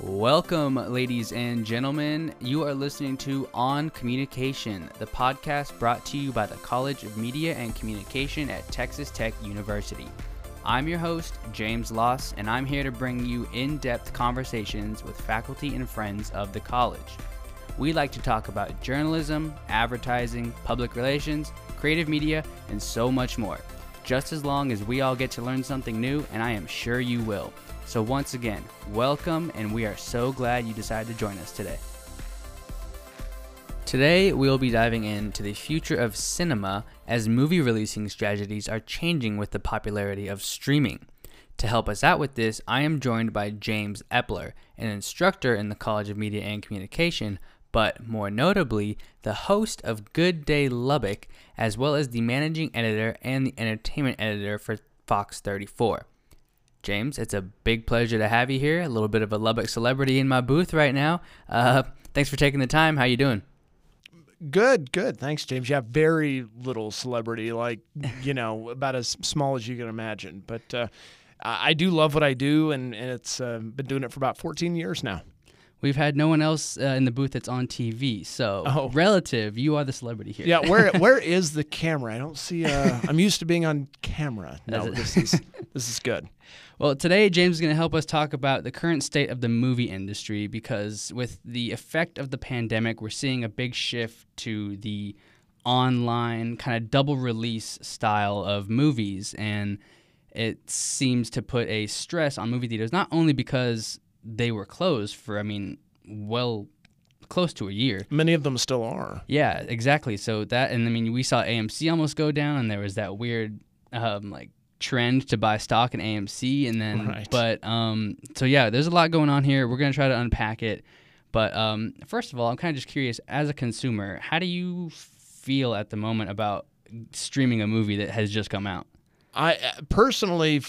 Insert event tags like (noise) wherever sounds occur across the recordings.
Welcome, ladies and gentlemen. You are listening to On Communication, the podcast brought to you by the College of Media and Communication at Texas Tech University. I'm your host, James Loss, and I'm here to bring you in depth conversations with faculty and friends of the college. We like to talk about journalism, advertising, public relations, creative media, and so much more. Just as long as we all get to learn something new, and I am sure you will. So, once again, welcome, and we are so glad you decided to join us today. Today, we'll be diving into the future of cinema as movie releasing strategies are changing with the popularity of streaming. To help us out with this, I am joined by James Eppler, an instructor in the College of Media and Communication, but more notably, the host of Good Day Lubbock, as well as the managing editor and the entertainment editor for Fox 34. James, it's a big pleasure to have you here. A little bit of a Lubbock celebrity in my booth right now. Uh, thanks for taking the time. How you doing? Good, good. Thanks, James. Have very little celebrity, like you know, (laughs) about as small as you can imagine. But uh, I do love what I do, and, and it's uh, been doing it for about 14 years now. We've had no one else uh, in the booth that's on TV, so oh. relative, you are the celebrity here. Yeah, where (laughs) where is the camera? I don't see. Uh, I'm (laughs) used to being on camera. No, this (laughs) is this is good. Well, today James is going to help us talk about the current state of the movie industry because with the effect of the pandemic, we're seeing a big shift to the online kind of double release style of movies and it seems to put a stress on movie theaters not only because they were closed for, I mean, well close to a year. Many of them still are. Yeah, exactly. So that, and I mean, we saw AMC almost go down, and there was that weird, um, like trend to buy stock in AMC, and then, right. but, um, so yeah, there's a lot going on here. We're gonna try to unpack it, but um, first of all, I'm kind of just curious, as a consumer, how do you feel at the moment about streaming a movie that has just come out? I personally,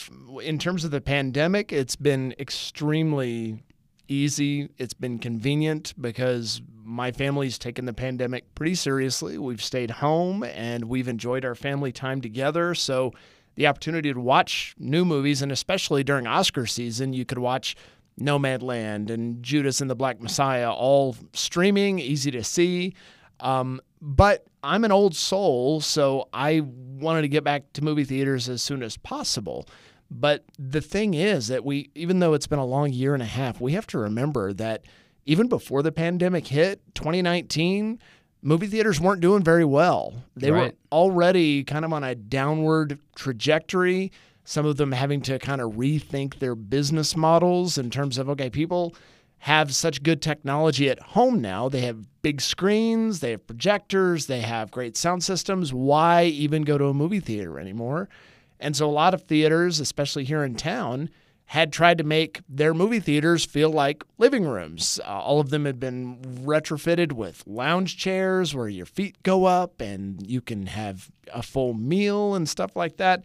in terms of the pandemic, it's been extremely easy. It's been convenient because my family's taken the pandemic pretty seriously. We've stayed home and we've enjoyed our family time together. So the opportunity to watch new movies, and especially during Oscar season, you could watch Nomadland and Judas and the Black Messiah all streaming, easy to see. Um, but I'm an old soul, so I wanted to get back to movie theaters as soon as possible. But the thing is that we, even though it's been a long year and a half, we have to remember that even before the pandemic hit, 2019, movie theaters weren't doing very well. They right. were already kind of on a downward trajectory. Some of them having to kind of rethink their business models in terms of, okay, people have such good technology at home now. They have big screens, they have projectors, they have great sound systems. Why even go to a movie theater anymore? And so a lot of theaters, especially here in town, had tried to make their movie theaters feel like living rooms. Uh, all of them had been retrofitted with lounge chairs where your feet go up and you can have a full meal and stuff like that.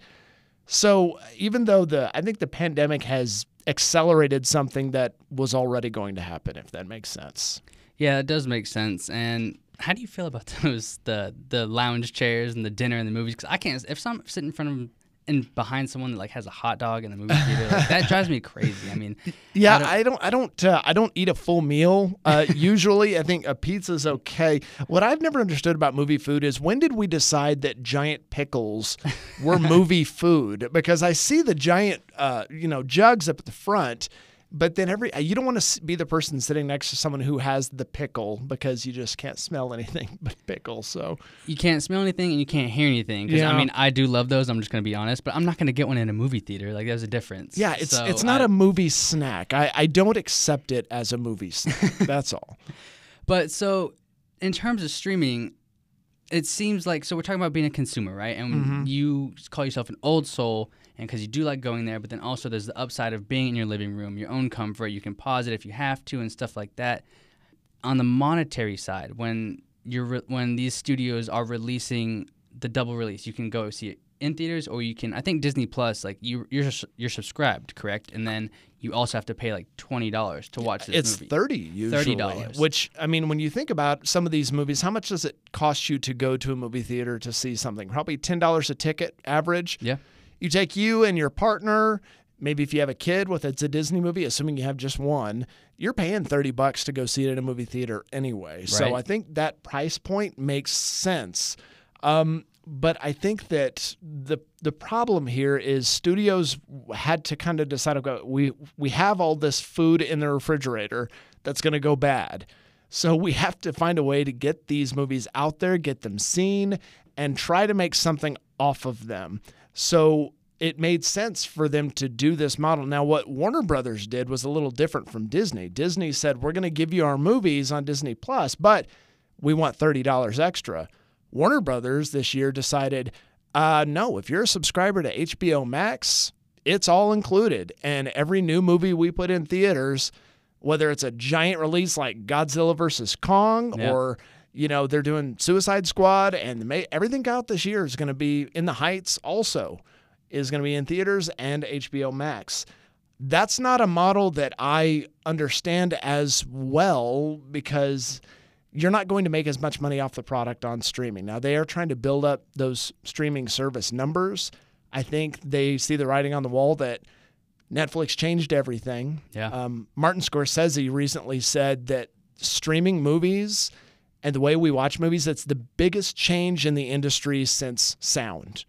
So even though the I think the pandemic has accelerated something that was already going to happen, if that makes sense. Yeah, it does make sense. And how do you feel about (laughs) those the the lounge chairs and the dinner and the movies? Because I can't if I'm sitting in front of and behind someone that like has a hot dog in the movie theater. Like, that drives me crazy. I mean, (laughs) yeah, I don't, I don't, I don't, uh, I don't eat a full meal. Uh, (laughs) usually, I think a pizza is okay. What I've never understood about movie food is when did we decide that giant pickles were (laughs) movie food? Because I see the giant, uh, you know, jugs up at the front but then every you don't want to be the person sitting next to someone who has the pickle because you just can't smell anything (laughs) but pickle. So you can't smell anything and you can't hear anything. Because yeah. I mean, I do love those. I'm just gonna be honest, but I'm not gonna get one in a movie theater. Like there's a difference. Yeah, it's so it's not I, a movie snack. I I don't accept it as a movie (laughs) snack. That's all. But so in terms of streaming, it seems like so we're talking about being a consumer, right? And mm-hmm. you call yourself an old soul and because you do like going there, but then also there's the upside of being in your living room, your own comfort. You can pause it if you have to and stuff like that. On the monetary side, when you're re- when these studios are releasing the double release, you can go see it in theaters or you can. I think Disney Plus, like you you're you're subscribed, correct? And then you also have to pay like twenty dollars to watch this it's movie. thirty usually. Thirty dollars. Which I mean, when you think about some of these movies, how much does it cost you to go to a movie theater to see something? Probably ten dollars a ticket average. Yeah. You take you and your partner maybe if you have a kid with it's a Disney movie, assuming you have just one, you're paying 30 bucks to go see it in a movie theater anyway. So I think that price point makes sense. Um, but I think that the the problem here is studios had to kind of decide okay, we we have all this food in the refrigerator that's going to go bad. So we have to find a way to get these movies out there, get them seen, and try to make something off of them. So it made sense for them to do this model. Now, what Warner Brothers did was a little different from Disney. Disney said, We're going to give you our movies on Disney Plus, but we want $30 extra. Warner Brothers this year decided, uh, no, if you're a subscriber to HBO Max, it's all included. And every new movie we put in theaters, whether it's a giant release like Godzilla versus Kong Yeah. or you know they're doing Suicide Squad and everything out this year is going to be in the Heights also is going to be in theaters and HBO Max. That's not a model that I understand as well because you're not going to make as much money off the product on streaming. Now they are trying to build up those streaming service numbers. I think they see the writing on the wall that Netflix changed everything. Yeah. Um, Martin Scorsese recently said that streaming movies and the way we watch movies, it's the biggest change in the industry since sound.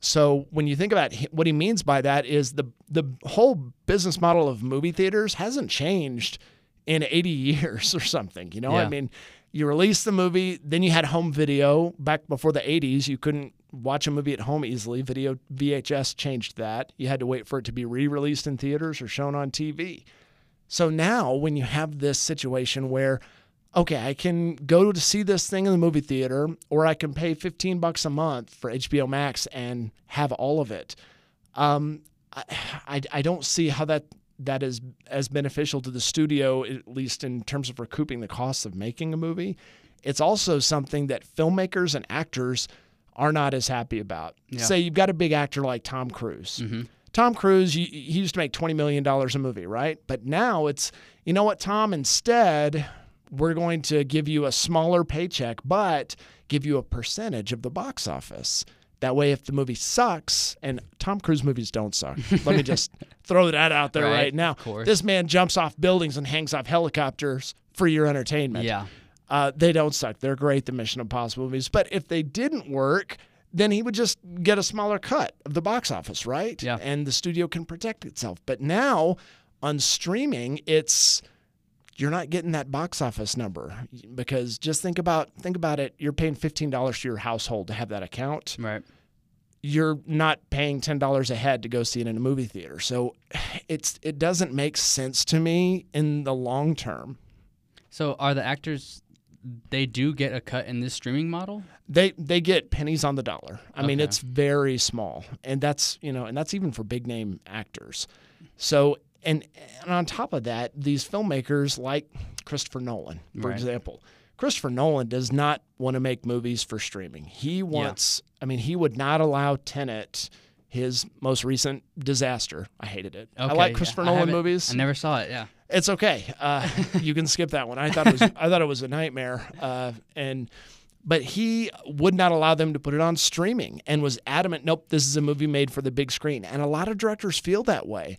So when you think about what he means by that is the the whole business model of movie theaters hasn't changed in 80 years (laughs) or something. You know, I mean, you release the movie, then you had home video back before the 80s. You couldn't watch a movie at home easily. Video VHS changed that. You had to wait for it to be re-released in theaters or shown on TV. So now when you have this situation where okay, I can go to see this thing in the movie theater or I can pay 15 bucks a month for HBO Max and have all of it. Um, I, (sighs) I, I don't see how that that is as beneficial to the studio, at least in terms of recouping the costs of making a movie. It's also something that filmmakers and actors are not as happy about. Yeah. Say you've got a big actor like Tom Cruise. Mm-hmm. Tom Cruise, he he used to make $20 million a movie, right? But now it's, you know what, Tom, instead, we're going to give you a smaller paycheck, but give you a percentage of the box office. That way, if the movie sucks, and Tom Cruise movies don't suck, (laughs) let me just throw that out there Right, right, now. This man jumps off buildings and hangs off helicopters for your entertainment. Yeah. Uh, they don't suck. They're great, the Mission Impossible movies. But if they didn't work, then he would just get a smaller cut of the box office, right? Yeah. And the studio can protect itself. But now on streaming, it's you're not getting that box office number because just think about think about it. You're paying fifteen dollars to your household to have that account. Right. You're not paying ten dollars a head to go see it in a movie theater. So (sighs) it's it doesn't make sense to me in the long term. So are the actors? They do get a cut in this streaming model. they they get pennies on the dollar. I mean, it's very small, and that's you know, and that's even for big name actors. So, and and on top of that, these filmmakers like Christopher Nolan, for Right. example, Christopher Nolan does not want to make movies for streaming. He wants. I mean, he would not allow Tenet. His most recent disaster. I hated it. I like. Christopher I Nolan haven't- movies. I never saw it. Yeah. It's okay. Uh, (laughs) you can skip that one. I thought it was I thought it was a nightmare. Uh, and but he would not allow them to put it on streaming and was adamant. Nope, this is a movie made for the big screen. And a lot of directors feel that way.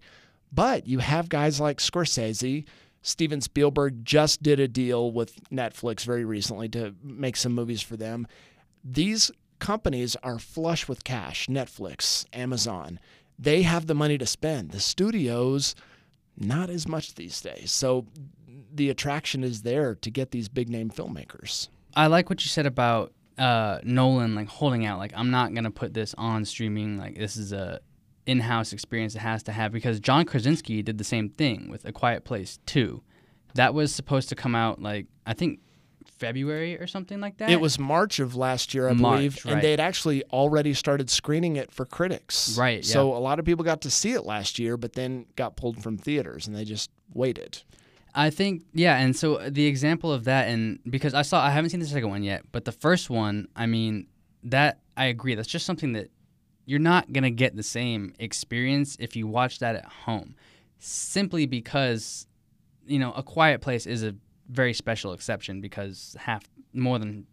But you have guys like Scorsese. Steven Spielberg just did a deal with Netflix very recently to make some movies for them. These companies are flush with cash. Netflix, Amazon, they have the money to spend. The studios, not as much these days. So the attraction is there to get these big name filmmakers. I like what you said about uh, Nolan, like holding out. Like I'm not gonna put this on streaming. Like this is a in-house experience it has to have because John Krasinski did the same thing with A Quiet Place 2. That was supposed to come out like I think February or something like that. It was March of last year, I March, believe, right. and they had actually already started screening it for critics. Right, yeah. So a lot of people got to see it last year, but then got pulled from theaters, and they just waited. I think yeah, and so the example of that, and because I saw, I haven't seen the second one yet, but the first one, I mean, that I agree. That's just something that you're not gonna get the same experience if you watch that at home, simply because, you know, A Quiet Place is a very special exception because half more than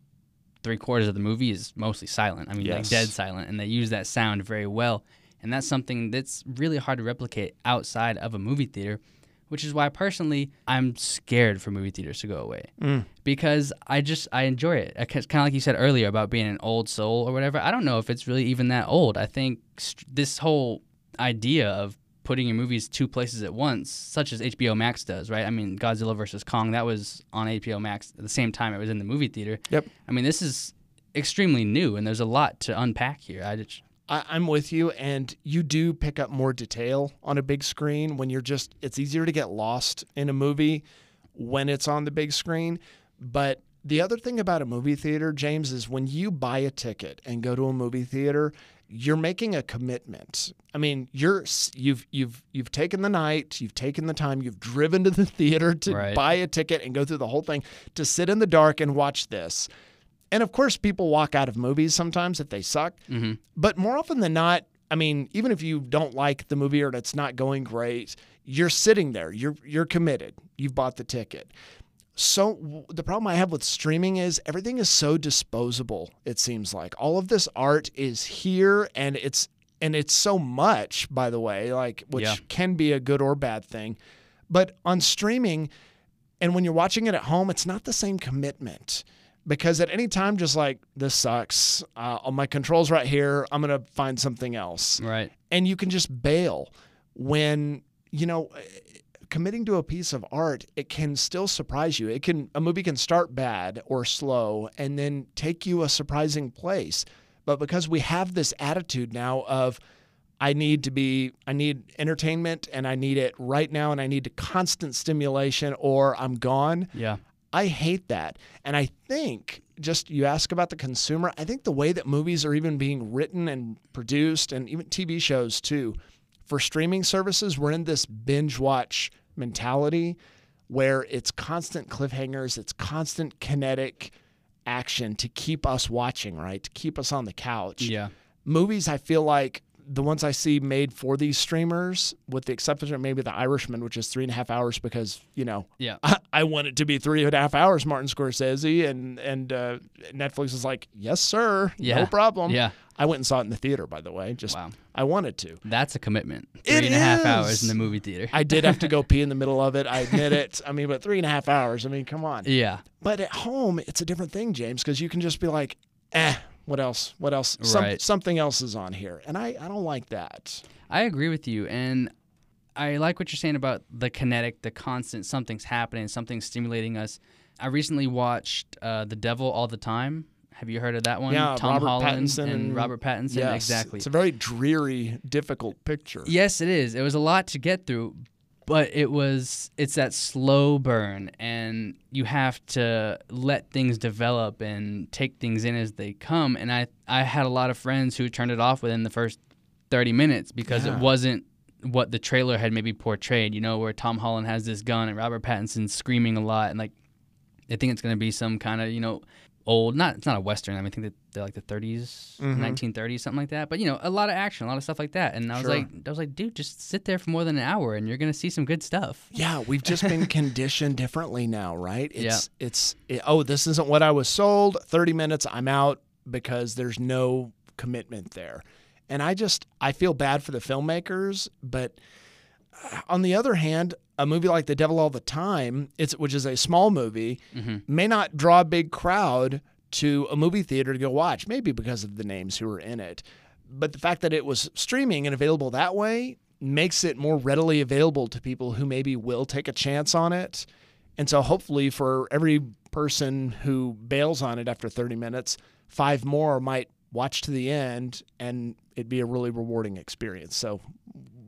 three quarters of the movie is mostly silent. I mean, like dead silent, and they use that sound very well And that's something that's really hard to replicate outside of a movie theater, which is why personally I'm scared for movie theaters to go away mm. because I just I enjoy it. Kind of like you said earlier about being an old soul or whatever. I don't know if it's really even that old. I think st- this whole idea of putting your movies two places at once, such as HBO Max does, right? I mean, Godzilla versus Kong that was on HBO Max at the same time it was in the movie theater. Yep. I mean, this is extremely new, and there's a lot to unpack here. I just I, I'm with you, and you do pick up more detail on a big screen when you're just. It's easier to get lost in a movie when it's on the big screen. But the other thing about a movie theater, James, is when you buy a ticket and go to a movie theater, you're making a commitment. I mean, you're you've you've you've taken the night, you've taken the time, you've driven to the (laughs) theater to Right. buy a ticket and go through the whole thing to sit in the dark and watch this. And of course, people walk out of movies sometimes if they suck. Mm-hmm. But more often than not, I mean, even if you don't like the movie or it's not going great, you're sitting there. You're you're committed. You've bought the ticket. So the problem I have with streaming is everything is so disposable. It seems like all of this art is here, and it's and it's so much. By the way, like which Yeah. can be a good or bad thing, but on streaming, and when you're watching it at home, it's not the same commitment because at any time, just like this sucks, uh, oh, my controls right here, I'm gonna find something else, right. and you can just bail when you know committing to a piece of art it can still surprise you it can a movie can start bad or slow and then take you a surprising place but because we have this attitude now of I need to be I need entertainment and I need it right now and I need constant stimulation or I'm gone Yeah. I hate that. And I think just you ask about the consumer, I think the way that movies are even being written and produced and even TV shows too, for streaming services, we're in this binge watch mentality where it's constant cliffhangers, it's constant kinetic action to keep us watching, right? To keep us on the couch Yeah. movies I feel like the ones I see made for these streamers, with the exception of maybe The Irishman, which is three and a half hours because, you know, Yeah. I, (laughs) I want it to be three and a half hours, Martin Scorsese, and and uh, Netflix is like, yes, sir, Yeah. no problem. Yeah. I went and saw it in the theater, by the way. Just Wow. I wanted to. That's a commitment. It Three and a half hours in the movie theater. I did have to go (laughs) pee in the middle of it. I admit it. I mean, but three and a half hours. I mean, come on. yeah. But at home, it's a different thing, James, because you can just be like, eh, what else? What else? Some, Right. Something else is on here. And I, I don't like that. I agree with you, and I like what you're saying about the kinetic, the constant. Something's happening, something's stimulating us. I recently watched uh, The Devil All the Time. Have you heard of that one? Yeah, Tom Robert Holland Pattinson and, and- Robert Pattinson. Yes, exactly. It's a very dreary, difficult picture. Yes, it is. It was a lot to get through, but it was it's that slow burn and you have to let things develop and take things in as they come and I I had a lot of friends who turned it off within the first 30 minutes because Yeah. it wasn't what the trailer had maybe portrayed, you know, where Tom Holland has this gun and Robert Pattinson's screaming a lot and like they think it's going to be some kind of, you know, old not it's not a western. I mean, I think that they're like the 30s, Mhm. 1930s, something like that. But you know, a lot of action, a lot of stuff like that. And I was like, I was like, dude, just sit there for more than an hour, and you're gonna see some good stuff. Yeah, we've just been (laughs) conditioned differently now, right? Yeah. It's it's it, oh, this isn't what I was sold. 30 minutes, I'm out because there's no commitment there. And I just I feel bad for the filmmakers, but on the other hand, a movie like The Devil All the Time, it's which is a small movie, mm-hmm. may not draw a big crowd to a movie theater to go watch, maybe because of the names who are in it. But the fact that it was streaming and available that way makes it more readily available to people who maybe will take a chance on it. And so hopefully for every person who bails on it after 30 minutes, five more might watch to the end and it'd be a really rewarding experience. So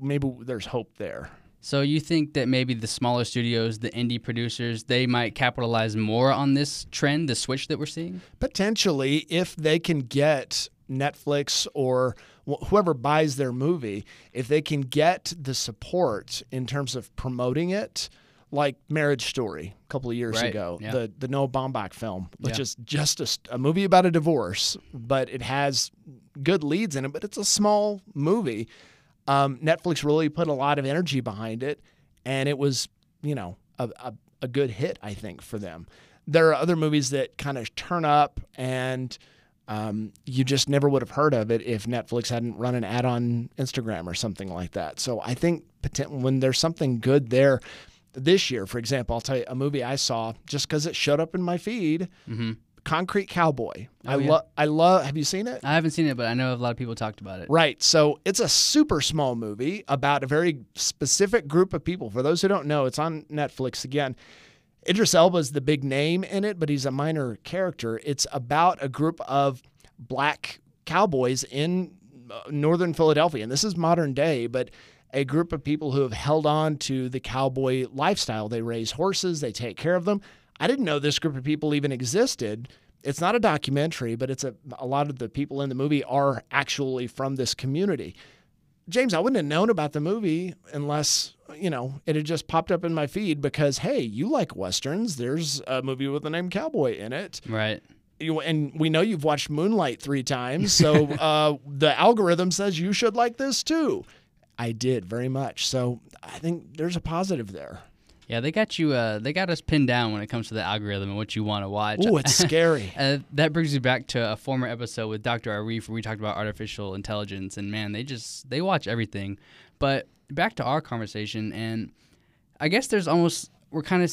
maybe there's hope there. So you think that maybe the smaller studios, the indie producers, they might capitalize more on this trend, the switch that we're seeing? potentially if they can get Netflix or wh- whoever buys their movie, if they can get the support in terms of promoting it, like Marriage Story a couple of years Right, ago, yeah. the the Noah Baumbach film, which Yeah. is just a, a movie about a divorce, but it has good leads in it, but it's a small movie. Um, Netflix really put a lot of energy behind it, and it was, you know, a, a, a good hit, I think, for them. There are other movies that kind of turn up and Um, you just never would have heard of it if Netflix hadn't run an ad on Instagram or something like that. So I think when there's something good there, this year, for example, I'll tell you a movie I saw just because it showed up in my feed. Mm-hmm. Concrete Cowboy. Oh, I yeah. love. I love. Have you seen it? I haven't seen it, but I know a lot of people talked about it. Right. So it's a super small movie about a very specific group of people. For those who don't know, it's on Netflix again. Idris Elba is the big name in it, but he's a minor character. It's about a group of black cowboys in uh, northern Philadelphia. And this is modern day, but a group of people who have held on to the cowboy lifestyle. They raise horses, they take care of them. I didn't know this group of people even existed. It's not a documentary, but it's a, a lot of the people in the movie are actually from this community. James, I wouldn't have known about the movie unless, you know, it had just popped up in my feed because, hey, you like Westerns. There's a movie with the name Cowboy in it. Right. You, and we know you've watched Moonlight three times. So (laughs) uh, the algorithm says you should like this too. I did very much. So I think there's a positive there. Yeah, they got you. Uh, they got us pinned down when it comes to the algorithm and what you want to watch. Oh, it's scary. (laughs) uh, that brings me back to a former episode with Dr. Arif where we talked about artificial intelligence, and man, they just they watch everything. But back to our conversation, and I guess there's almost we're kind of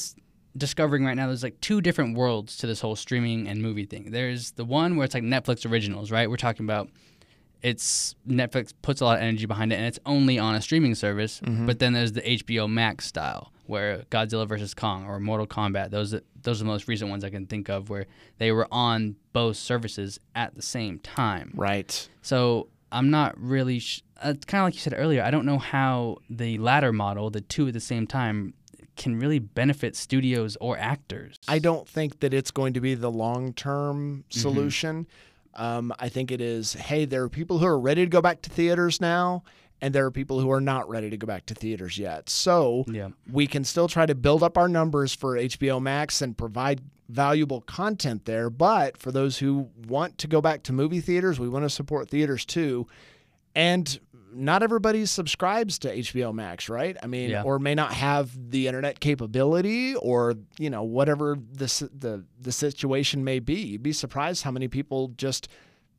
discovering right now there's like two different worlds to this whole streaming and movie thing. There's the one where it's like Netflix originals, right? We're talking about it's Netflix puts a lot of energy behind it and it's only on a streaming service. Mm-hmm. But then there's the HBO Max style where Godzilla versus Kong or Mortal Kombat, those those are the most recent ones I can think of where they were on both services at the same time. Right. So I'm not really. Sh- uh, it's kind of like you said earlier. I don't know how the latter model, the two at the same time, can really benefit studios or actors. I don't think that it's going to be the long term Mm-hmm. solution. Um, I think it is, hey, there are people who are ready to go back to theaters now, and there are people who are not ready to go back to theaters yet. So Yeah. we can still try to build up our numbers for HBO Max and provide valuable content there. But for those who want to go back to movie theaters, we want to support theaters too. And not everybody subscribes to HBO Max, right? I mean, Yeah. or may not have the internet capability, or you know, whatever the the the situation may be. You'd be surprised how many people just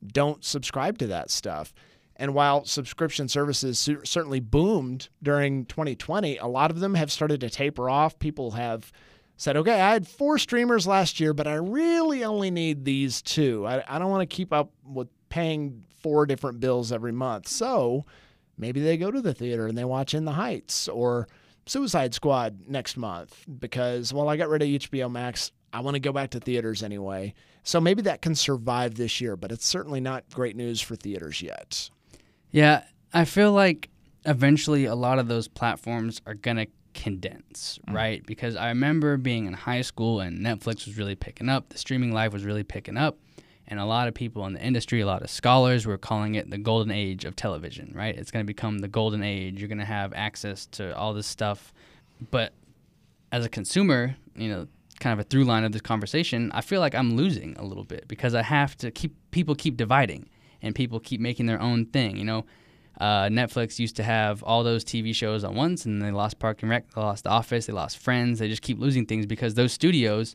don't subscribe to that stuff. And while subscription services certainly boomed during 2020, a lot of them have started to taper off. People have said, okay, I had four streamers last year, but I really only need these two. I, I don't want to keep up with paying four different bills every month. So maybe they go to the theater and they watch In the Heights or Suicide Squad next month because, well, I got rid of HBO Max. I want to go back to theaters anyway. So maybe that can survive this year, but it's certainly not great news for theaters yet. Yeah, I feel like eventually a lot of those platforms are going to condense, mm-hmm. right? Because I remember being in high school and Netflix was really picking up, the streaming life was really picking up, and a lot of people in the industry, a lot of scholars were calling it the golden age of television, right? It's going to become the golden age. You're going to have access to all this stuff. But as a consumer, you know, kind of a through line of this conversation, I feel like I'm losing a little bit because I have to keep people keep dividing and people keep making their own thing. You know, uh, Netflix used to have all those TV shows at once, and they lost Park and Rec, they lost The Office, they lost Friends. They just keep losing things because those studios.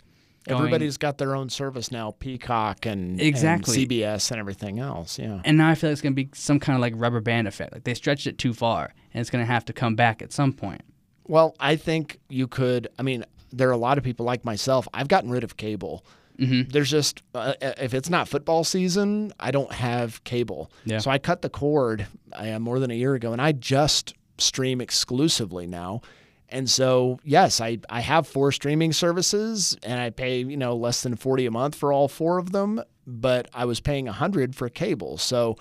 going- Everybody's got their own service now, Peacock and, Exactly. and CBS and everything else. Yeah. and now I feel like it's going to be some kind of like rubber band effect. Like they stretched it too far, and it's going to have to come back at some point. Well, I think you could. I mean, there are a lot of people like myself. I've gotten rid of cable. Mm-hmm. There's just uh, if it's not football season, I don't have cable. Yeah. So I cut the cord uh, more than a year ago, and I just stream exclusively now. And so, yes, I, I have four streaming services, and I pay you know less than forty a month for all four of them. But I was paying a hundred for cable. So,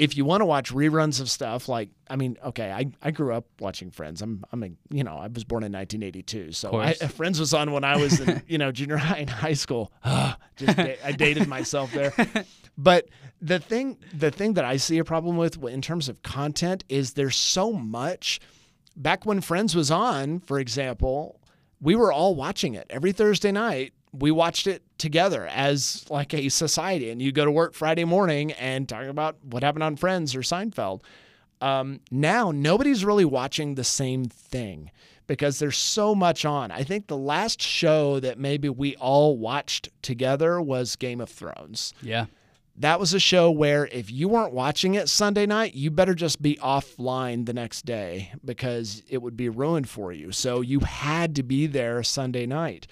if you want to watch reruns of stuff like I mean, okay, I, I grew up watching Friends. I'm I'm a you know I was born in 1982, so I. Friends was on when I was in (laughs) you know junior high and high school. Ah, just da- I dated myself there. But the thing the thing that I see a problem with in terms of content is there's so much. Back when Friends was on, for example, we were all watching it every Thursday night. We watched it together as like a society, and you go to work Friday morning and talk about what happened on Friends or Seinfeld. Um, now nobody's really watching the same thing because there's so much on. I think the last show that maybe we all watched together was Game of Thrones. Yeah. that was a show where if you weren't watching it Sunday night, you better just be offline the next day because it would be ruined for you. So you had to be there Sunday night.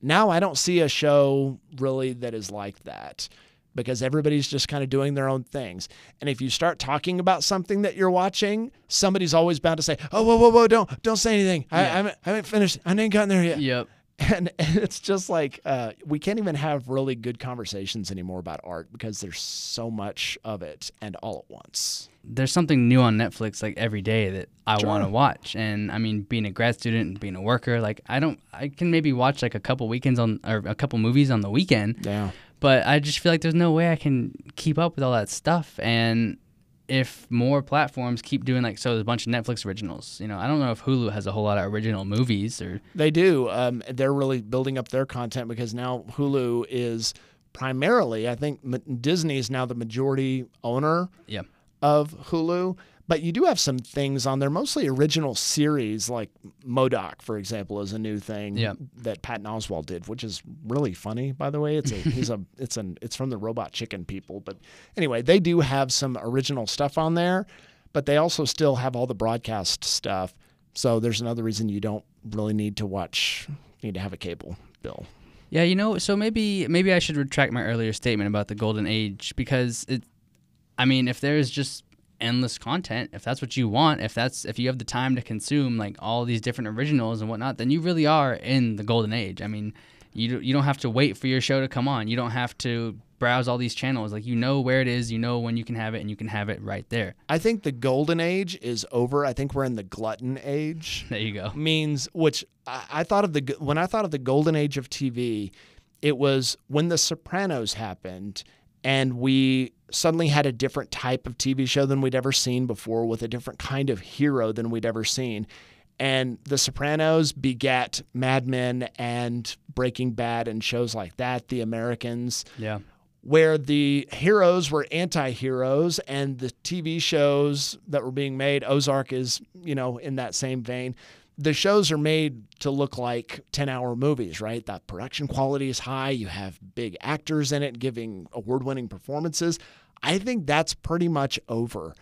Now I don't see a show really that is like that because everybody's just kind of doing their own things. And if you start talking about something that you're watching, somebody's always bound to say, "Oh, whoa, whoa, whoa! Don't, don't say anything. I, I, haven't, finished. I haven't finished. I ain't gotten there yet." Yep. And, (laughs) and it's just like uh, we can't even have really good conversations anymore about art because there's so much of it and all at once. There's something new on Netflix like every day that I Sure. want to watch, and I mean, being a grad student and being a worker, like I don't, I can maybe watch like a couple weekends on or a couple movies on the weekend, Yeah. but I just feel like there's no way I can keep up with all that stuff. And if more platforms keep doing like so, there's a bunch of Netflix originals. You know, I don't know if Hulu has a whole lot of original movies or They do. Um, they're really building up their content because now Hulu is primarily, I think Disney is now the majority owner yeah, of Hulu. But you do have some things on there, mostly original series, like M.O.D.O.K., for example, is a new thing Yeah. that Patton Oswalt did, which is really funny, by the way. It's a he's a (laughs) it's an it's from the Robot Chicken people. But anyway, they do have some original stuff on there, but they also still have all the broadcast stuff. So there's another reason you don't really need to watch need to have a cable bill. yeah. You know, so maybe maybe I should retract my earlier statement about the golden age because it. I mean, if there's just endless content, if that's what you want, if that's if you have the time to consume like all these different originals and whatnot, then you really are in the golden age. I mean, you don't- you don't have to wait for your show to come on. You don't have to browse all these channels. Like you know where it is, you know when you can have it, and you can have it right there. I think the golden age is over. I think we're in the glutton age. (laughs) There you go. means which I, I thought of the when I thought of the golden age of TV, it was when The Sopranos happened and we suddenly had a different type of TV show than we'd ever seen before with a different kind of hero than we'd ever seen. And The Sopranos begat Mad Men and Breaking Bad and shows like that, The Americans Yeah. where the heroes were anti-heroes and the TV shows that were being made Ozark is, you know, in that same vein. The shows are made to look like 10-hour movies, right? That production quality is high, you have big actors in it giving award-winning performances. I think that's pretty much over.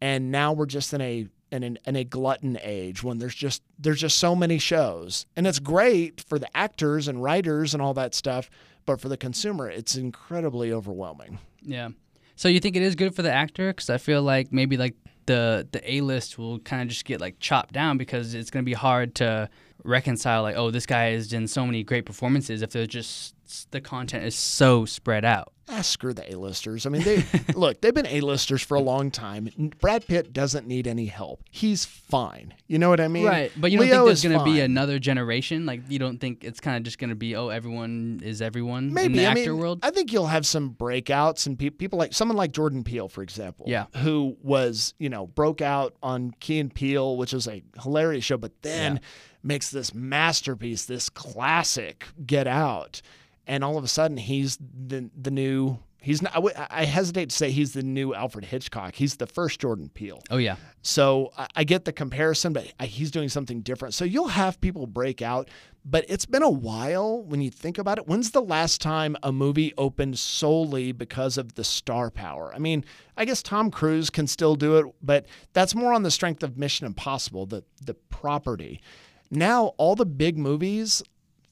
And now we're just in a in, in a glutton age when there's just there's just so many shows and it's great for the actors and writers and all that stuff but for the consumer it's incredibly overwhelming Yeah. So you think it is good for the actor? Because I feel like maybe like the the A list will kind of just get like chopped down because it's going to be hard to reconcile. Like, oh, this guy has done so many great performances. If there's just the content is so spread out. ah, screw the A-listers. I mean, they (laughs) look, they've been A-listers for a long time. Brad Pitt doesn't need any help. He's fine. You know what I mean? right. But you don't Leo think there's going to be another generation? Like, you don't think it's kind of just going to be, oh, everyone is everyone in the I actor mean, world? I think you'll have some breakouts and pe- people like someone like Jordan Peele, for example, Yeah. who was you know broke out on Key and Peele, which is a hilarious show, but then Yeah. makes this masterpiece, this classic, Get Out, and all of a sudden he's the the new. He's not. I w- I hesitate to say he's the new Alfred Hitchcock. He's the first Jordan Peele. oh, yeah. So I, I get the comparison, but he's doing something different. So you'll have people break out, but it's been a while when you think about it. When's the last time a movie opened solely because of the star power? I mean, I guess Tom Cruise can still do it, but that's more on the strength of Mission Impossible, the the property. Now all the big movies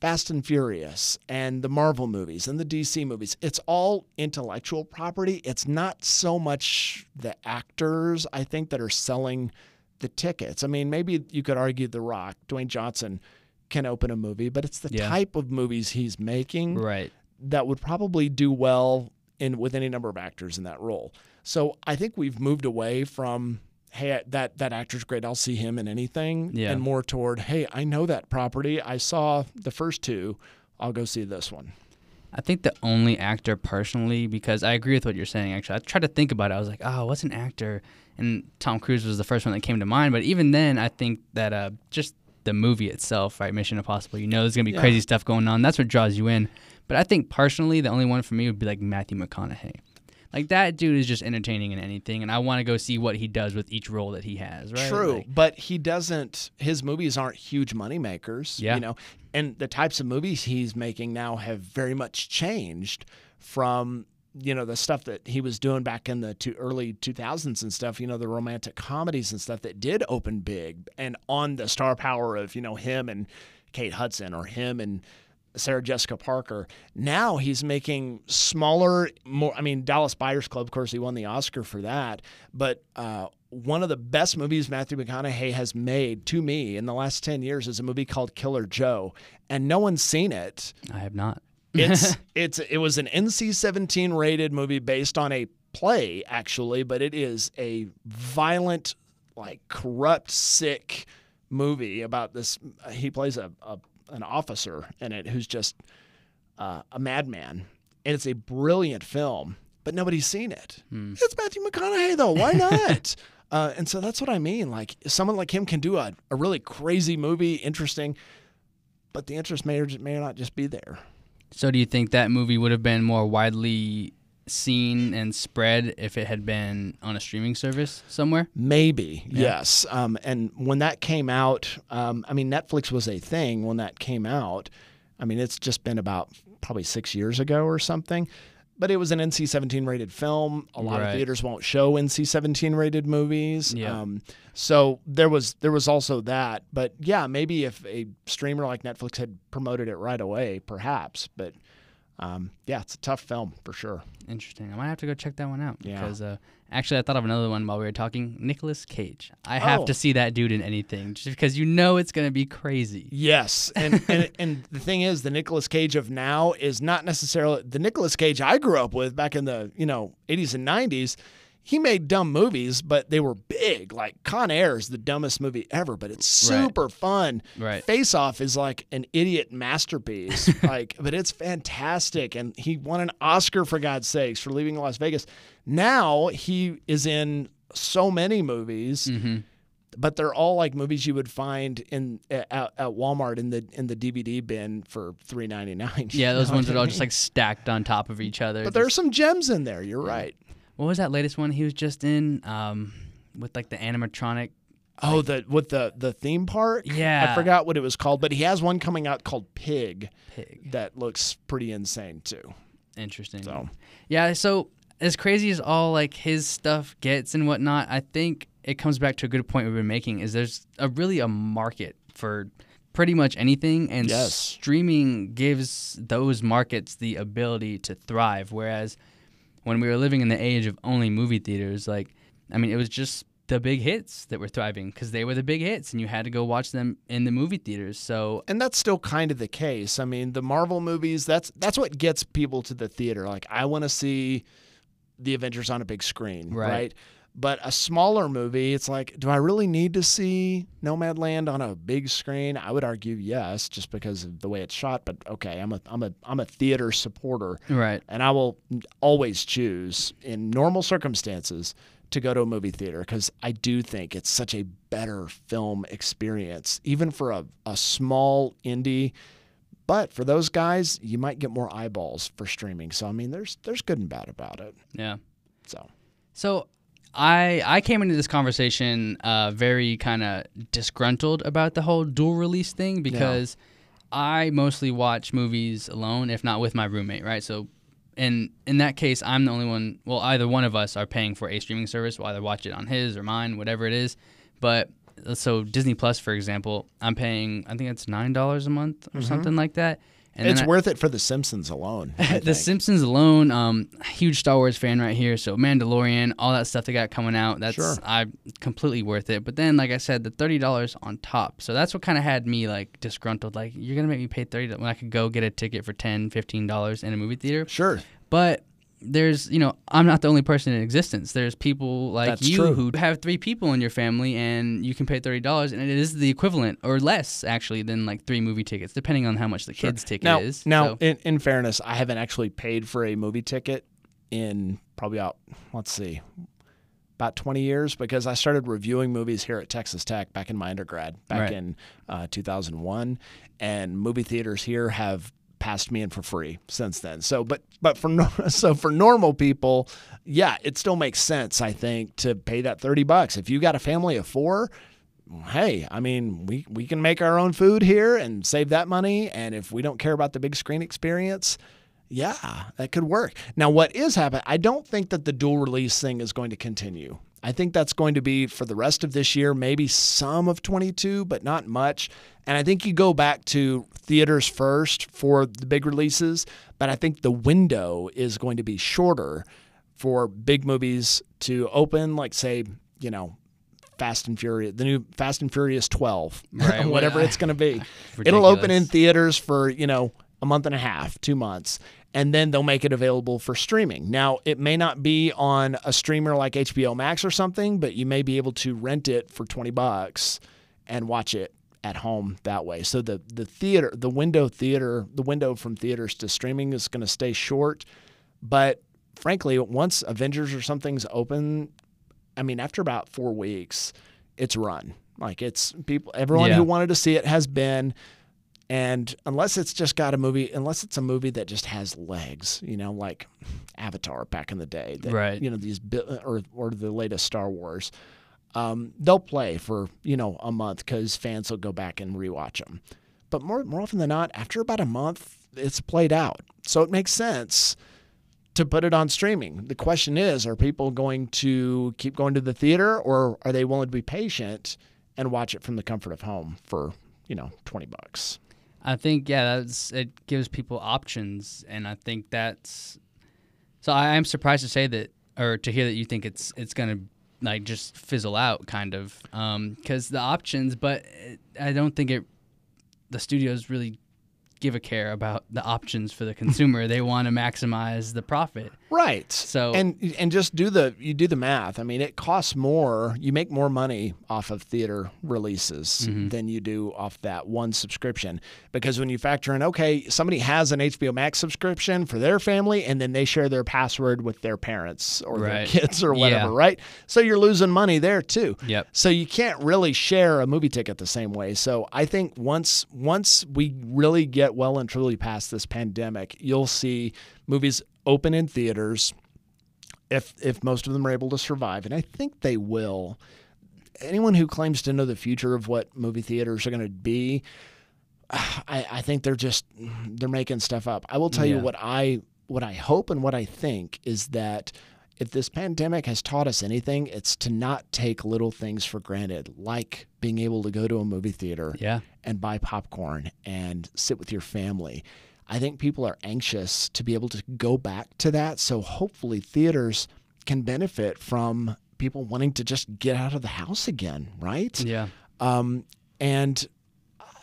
Fast and Furious and the Marvel movies and the DC movies. It's all intellectual property. It's not so much the actors, I think, that are selling the tickets. I mean, maybe you could argue The Rock, Dwayne Johnson can open a movie, but it's the Yeah. type of movies he's making Right. that would probably do well in with any number of actors in that role. So I think we've moved away from hey that that actor's great I'll see him in anything Yeah. and more toward hey I know that property I saw the first two I'll go see this one. I think the only actor personally, because I agree with what you're saying. Actually, I tried to think about it. I was like, oh, what's an actor? And Tom Cruise was the first one that came to mind. But even then, I think that uh, just the movie itself, right, Mission Impossible. You know, there's gonna be Yeah. crazy stuff going on. That's what draws you in. But I think personally, the only one for me would be like Matthew McConaughey. Like that dude is just entertaining in anything, and I want to go see what he does with each role that he has. Right? True, Like, but he doesn't. His movies aren't huge money makers. Yeah. you know, and the types of movies he's making now have very much changed from you know the stuff that he was doing back in the two, early 2000s and stuff you know the romantic comedies and stuff that did open big and on the star power of you know him and kate hudson or him and sarah jessica parker now he's making smaller more i mean dallas buyers club of course he won the oscar for that but uh, one of the best movies Matthew McConaughey has made to me in the last 10 years is a movie called Killer Joe, and no one's seen it. I have not. (laughs) it's it's it was an NC-17 rated movie based on a play actually, but it is a violent, like corrupt, sick movie about this. He plays a, a an officer in it who's just uh, a madman, and it's a brilliant film. But nobody's seen it. Hmm. It's Matthew McConaughey though. Why not? (laughs) uh, and so that's what I mean. Like someone like him can do a, a really crazy movie, interesting, but the interest may or may not just be there. So do you think that movie would have been more widely seen and spread if it had been on a streaming service somewhere? Maybe, Yeah. yes. Um, and when that came out, um, I mean, Netflix was a thing when that came out. I mean, it's just been about probably six years ago or something. But it was an NC 17 rated film. A lot Right. of theaters won't show NC 17 rated movies. Yeah. Um, so there was there was also that. But yeah, maybe if a streamer like Netflix had promoted it right away, perhaps. But um, yeah, it's a tough film for sure. Interesting. I might have to go check that one out Yeah. because uh, actually I thought of another one while we were talking. Nicolas Cage. I have Oh. to see that dude in anything just because you know it's gonna be crazy. Yes, and, (laughs) and and the thing is, the Nicolas Cage of now is not necessarily the Nicolas Cage I grew up with back in the you know 80s and 90s. He made dumb movies, but they were big. Like Con Air is the dumbest movie ever, but it's Right. super fun. Right. Face Off is like an idiot masterpiece, (laughs) like, but it's fantastic. And he won an Oscar for God's sakes for leaving Las Vegas. Now he is in so many movies hmm but they're all like movies you would find in at, at Walmart in the in the DVD bin for three ninety nine. (laughs) Yeah, those ones are all just like stacked on top of each other. But there's Just- some gems in there. You're right. What was that latest one he was just in? Um, with like the animatronic. Oh, the with the the theme park. Yeah. I forgot what it was called, but he has one coming out called Pig Pig. that looks pretty insane too. Interesting. So Yeah, so as crazy as all like his stuff gets and whatnot, I think it comes back to a good point we've been making is there's a really a market for pretty much anything and Yes. streaming gives those markets the ability to thrive whereas when we were living in the age of only movie theaters like I mean it was just the big hits that were thriving because they were the big hits and you had to go watch them in the movie theaters so and that's still kind of the case. I mean, the Marvel movies, that's that's what gets people to the theater. Like I want to see the Avengers on a big screen, Right. right? But a smaller movie, it's like, do I really need to see Nomadland on a big screen? I would argue yes, just because of the way it's shot. But okay, I'm a I'm a I'm a theater supporter, right and I will always choose in normal circumstances to go to a movie theater because I do think it's such a better film experience, even for a, a small indie. But for those guys, you might get more eyeballs for streaming. So I mean, there's there's good and bad about it. yeah So So I I came into this conversation uh, very kind of disgruntled about the whole dual release thing because I mostly watch movies alone, if not with my roommate, right? So in in that case, I'm the only one. Well, either one of us are paying for a streaming service. We'll either watch it on his or mine, whatever it is. But so Disney Plus, for example, I'm paying. I think it's nine dollars a month or something like that. And it's I- worth it for The Simpsons alone. (laughs) The think. Simpsons alone, um, huge Star Wars fan right here. So Mandalorian, all that stuff they got coming out, that's Sure. I completely worth it. But then, like I said, the thirty dollars on top. So that's what kind of had me like disgruntled. Like you're gonna make me pay thirty when I could go get a ticket for 10 dollars in a movie theater. Sure. But there's, you know, I'm not the only person in existence. There's people like That's you true. who have three people in your family, and you can pay thirty dollars, and it is the equivalent or less actually than like three movie tickets, depending on how much the kids' ticket Now, is. now So- in, in fairness, I haven't actually paid for a movie ticket in probably about let's see, about 20 years because I started reviewing movies here at Texas Tech back in my undergrad back Right. in uh, 2001, and movie theaters here have passed me in for free since then. So, but but for (laughs) so for normal people, yeah, it still makes sense. I think to pay that 30 bucks if you got a family of four hey, I mean, we, we can make our own food here and save that money. And if we don't care about the big screen experience, Yeah, that could work. Now, what is happening? I don't think that the dual release thing is going to continue. I think that's going to be for the rest of this year, maybe some of 22, but not much. And I think you go back to theaters first for the big releases, but I think the window is going to be shorter for big movies to open, like, say, you know, Fast and Furious, the new Fast and Furious 12, (laughs) Right. whatever it's going to be. (laughs) It'll open in theaters for, you know, a month and a half, two months, and then they'll make it available for streaming. Now, it may not be on a streamer like HBO Max or something, but you may be able to rent it for 20 bucks and watch it at home that way. So the the theater, the window theater, the window from theaters to streaming is going to stay short, but frankly, once Avengers or something's open, I mean, after about 4 weeks, it's run. Like it's people everyone Yeah. who wanted to see it has been and unless it's just got a movie, unless it's a movie that just has legs, you know, like Avatar back in the day, that, Right. You know, these or or the latest Star Wars, um, they'll play for you know a month because fans will go back and rewatch them. But more more often than not, after about a month, it's played out, so it makes sense to put it on streaming. The question is, are people going to keep going to the theater, or are they willing to be patient and watch it from the comfort of home for you know twenty bucks? I think yeah, that's it gives people options, and I think that's. So I am surprised to say that, or to hear that you think it's it's gonna like just fizzle out, kind of, um, because the options. But it, I don't think it. The studios really give a care about the options for the consumer. they want to maximize the profit. Right. So- and and just do the you do the math. I mean, it costs more. You make more money off of theater releases Mm-hmm. than you do off that one subscription because when you factor in okay, somebody has an HBO Max subscription for their family and then they share their password with their parents or their kids or whatever, Yeah. right? So you're losing money there too. Yep. So you can't really share a movie ticket the same way. So I think once once we really get well and truly past this pandemic, you'll see movies open in theaters if if most of them are able to survive, and I think they will. Anyone who claims to know the future of what movie theaters are going to be, I, I think they're just they're making stuff up. I will tell you what I what I hope and what I think is that if this pandemic has taught us anything, it's to not take little things for granted, like being able to go to a movie theater Yeah. and buy popcorn and sit with your family. I think people are anxious to be able to go back to that. So hopefully, theaters can benefit from people wanting to just get out of the house again, right? Yeah. Um, and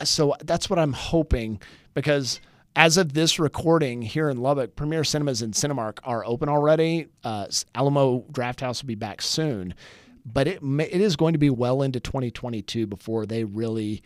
so that's what I'm hoping because as of this recording here in Lubbock, Premier Cinemas and Cinemark are open already. Uh, Alamo Drafthouse will be back soon, but it it is going to be well into 2022 before they really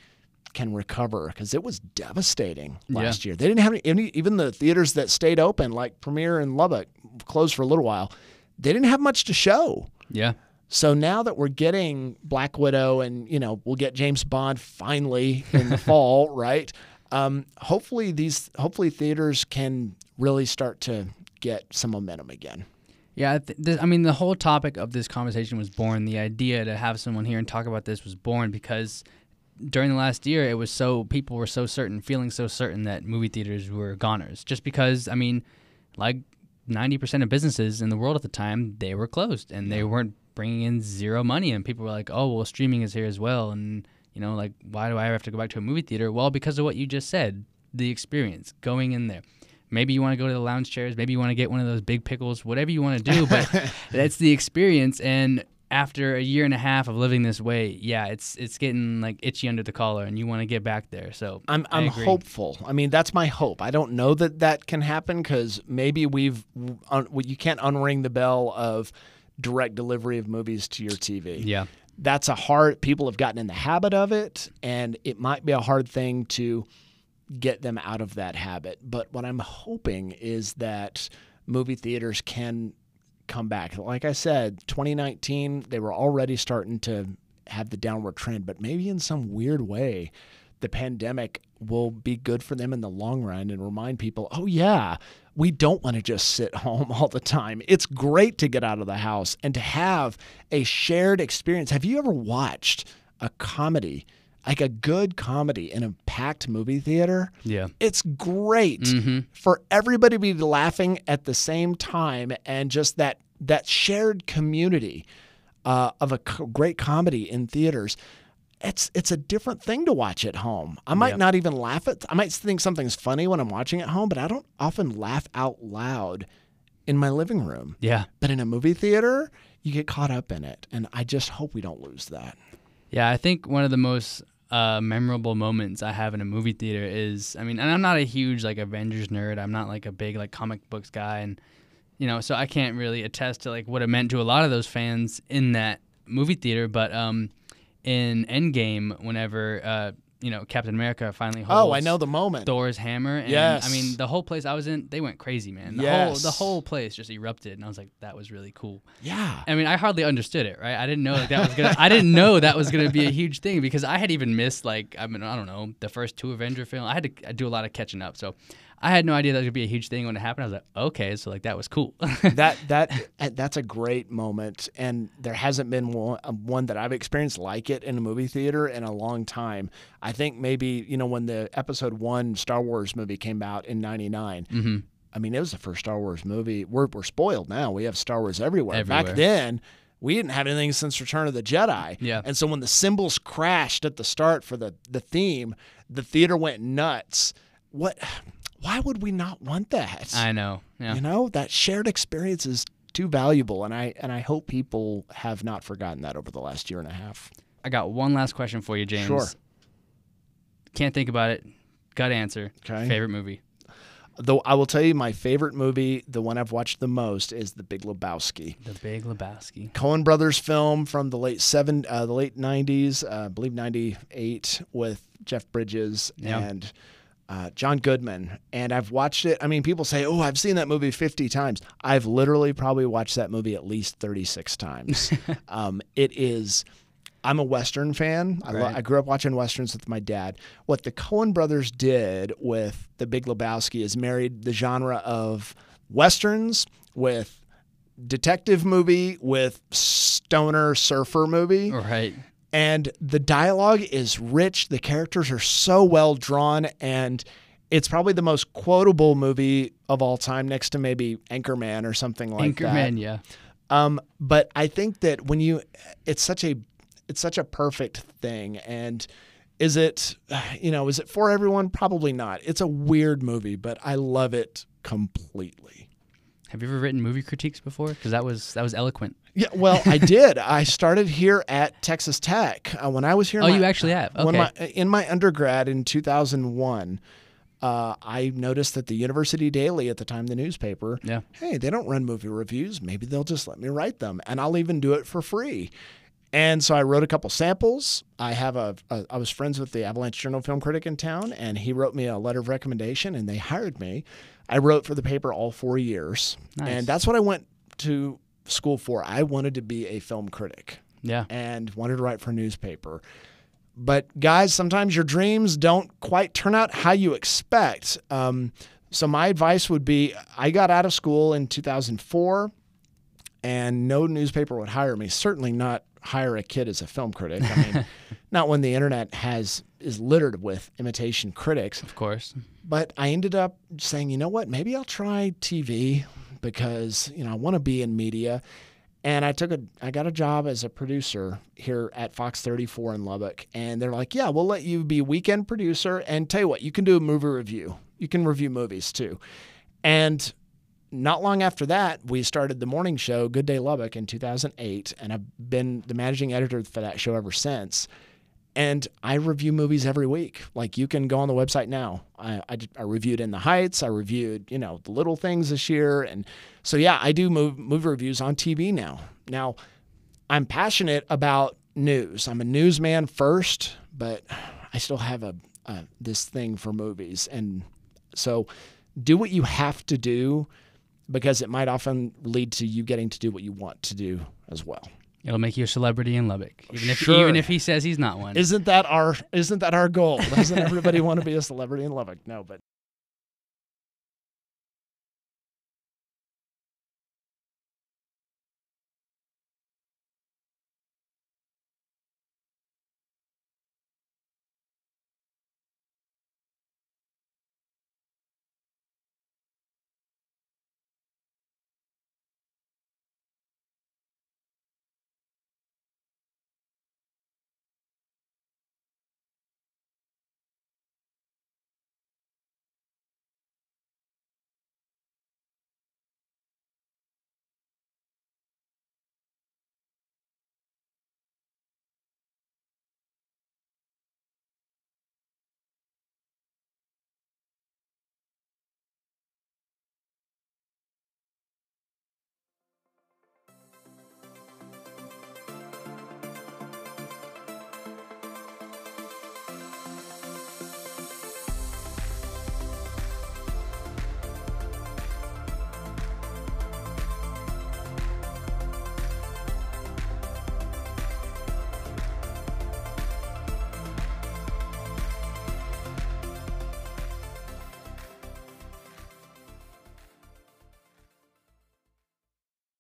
can recover because it was devastating last year. They didn't have any, any, even the theaters that stayed open, like Premier and Lubbock, closed for a little while. They didn't have much to show. Yeah. So now that we're getting Black Widow and, you know, we'll get James Bond finally in the (laughs) fall, right? Um, hopefully these hopefully theaters can really start to get some momentum again. Yeah, I, th- th- I mean, the whole topic of this conversation was born. The idea to have someone here and talk about this was born because during the last year, it was so people were so certain, feeling so certain that movie theaters were goners. Just because, I mean, like ninety percent of businesses in the world at the time, they were closed and they weren't bringing in zero money. And people were like, "Oh, well, streaming is here as well." And you know, like, why do I ever have to go back to a movie theater? Well, because of what you just said, the experience, going in there. Maybe you want to go to the lounge chairs. Maybe you want to get one of those big pickles. Whatever you want to do, but (laughs) that's the experience. And after a year and a half of living this way, yeah, it's it's getting like itchy under the collar, and you want to get back there. So I'm I I'm agree. hopeful. I mean, that's my hope. I don't know that that can happen because maybe we've un, you can't unring the bell of direct delivery of movies to your TV. Yeah, that's a hard people have gotten in the habit of it and it might be a hard thing to get them out of that habit. But what i'm hoping is that movie theaters can come back. Like i said 2019 they were already starting to have the downward trend but maybe in some weird way the pandemic will be good for them in the long run and remind people oh yeah we don't want to just sit (laughs) home all the time. It's great to get out of the house and to have a shared experience. Have you ever watched a comedy, like a good comedy in a packed movie theater. Yeah. It's great Mm-hmm. for everybody to be laughing at the same time and just that that shared community uh, of a co- great comedy in theaters. It's it's a different thing to watch at home. I might Yep. not even laugh at. I might think something's funny when I'm watching at home, but I don't often laugh out loud in my living room. Yeah. But in a movie theater, you get caught up in it, and I just hope we don't lose that. Yeah, I think one of the most uh, memorable moments I have in a movie theater is, I mean, and I'm not a huge like Avengers nerd. I'm not like a big like comic books guy, and you know, so I can't really attest to like what it meant to a lot of those fans in that movie theater. But um, in Endgame, whenever uh, you know Captain America finally holds Oh, I know the moment. Thor's hammer, and Yes. I mean the whole place I was in, they went crazy, man. The Yes. whole the whole place just erupted, and I was like, that was really cool. Yeah. I mean, I hardly understood it, right? I didn't know like that was gonna. I didn't know that was gonna be a huge thing because I had even missed like I mean I don't know the first two Avenger film. I had to do a lot of catching up, so I had no idea that was gonna be a huge thing when it happened. I was like, okay, so like that was cool. (laughs) that that uh, that's a great moment, and there hasn't been one, uh, one that I've experienced like it in a movie theater in a long time. I think maybe you know when the Episode One Star Wars movie came out in '99. hmm I mean, it was the first Star Wars movie. We're we're spoiled now. We have Star Wars everywhere. Everywhere. Back then. We didn't have anything since Return of the Jedi. Yeah. And so when the cymbals crashed at the start for the, the theme, the theater went nuts. What why would we not want that? I know. Yeah. You know, that shared experience is too valuable and I and I hope people have not forgotten that over the last year and a half. I got one last question for you, James. Sure. Can't think about it. Got to answer. Okay. Favorite movie. Though I will tell you my favorite movie, the one I've watched the most is The Big Lebowski. The Big Lebowski. Coen Brothers film from the late seven, uh, the late '90s, uh, I believe '98, with Jeff Bridges Yeah. and uh, John Goodman. And I've watched it. I mean, people say, "Oh, I've seen that movie 50 times." I've literally probably watched that movie at least 36 times. (laughs) um, it is. I'm a Western fan. I, lo- I grew up watching Westerns with my dad. What the Coen brothers did with The Big Lebowski is married the genre of Westerns with detective movie with stoner surfer movie. Right. And the dialogue is rich. The characters are so well drawn. And it's probably the most quotable movie of all time, next to maybe Anchorman or something like that. Anchorman. Yeah. Um, but I think that when you, it's such a, it's such a perfect thing. And is it, you know, is it for everyone? Probably not. It's a weird movie, but I love it completely. Have you ever written movie critiques before? Because that was that was eloquent. Yeah, well, I (laughs) did. I started here at Texas Tech uh, when I was here. in Oh, my- you actually have. when Okay. my in my undergrad in 2001. Uh, I noticed that the University Daily, at the time the newspaper, Yeah. hey, they don't run movie reviews. Maybe they'll just let me write them, and I'll even do it for free. And so I wrote a couple samples. I have a, a I was friends with the Avalanche Journal film critic in town, and he wrote me a letter of recommendation, and they hired me. I wrote for the paper all four years, Nice. and that's what I went to school for. I wanted to be a film critic Yeah. and wanted to write for a newspaper. But guys, sometimes your dreams don't quite turn out how you expect. Um, so my advice would be: I got out of school in 2004, and no newspaper would hire me. Certainly not hire a kid as a film critic. I mean, (laughs) not when the internet has is littered with imitation critics. Of course. But I ended up saying, you know what? Maybe I'll try TV because you know I want to be in media. And I took a I got a job as a producer here at Fox 34 in Lubbock, and they're like, yeah, we'll let you be weekend producer, and tell you what, you can do a movie review. You can review movies too. And not long after that, we started the morning show, Good Day Lubbock, in 2008, and I've been the managing editor for that show ever since. And I review movies every week. Like you can go on the website now. I, I, I reviewed In the Heights. I reviewed, you know, the little things this year. And so, yeah, I do move, movie reviews on TV now. Now, I'm passionate about news. I'm a newsman first, but I still have a, a this thing for movies. And so, do what you have to do because it might often lead to you getting to do what you want to do as well. It'll make you a celebrity in Lubbock, even if Sure. even if he says he's not one. Isn't that our isn't that our goal? Doesn't everybody (laughs) want to be a celebrity in Lubbock? No, but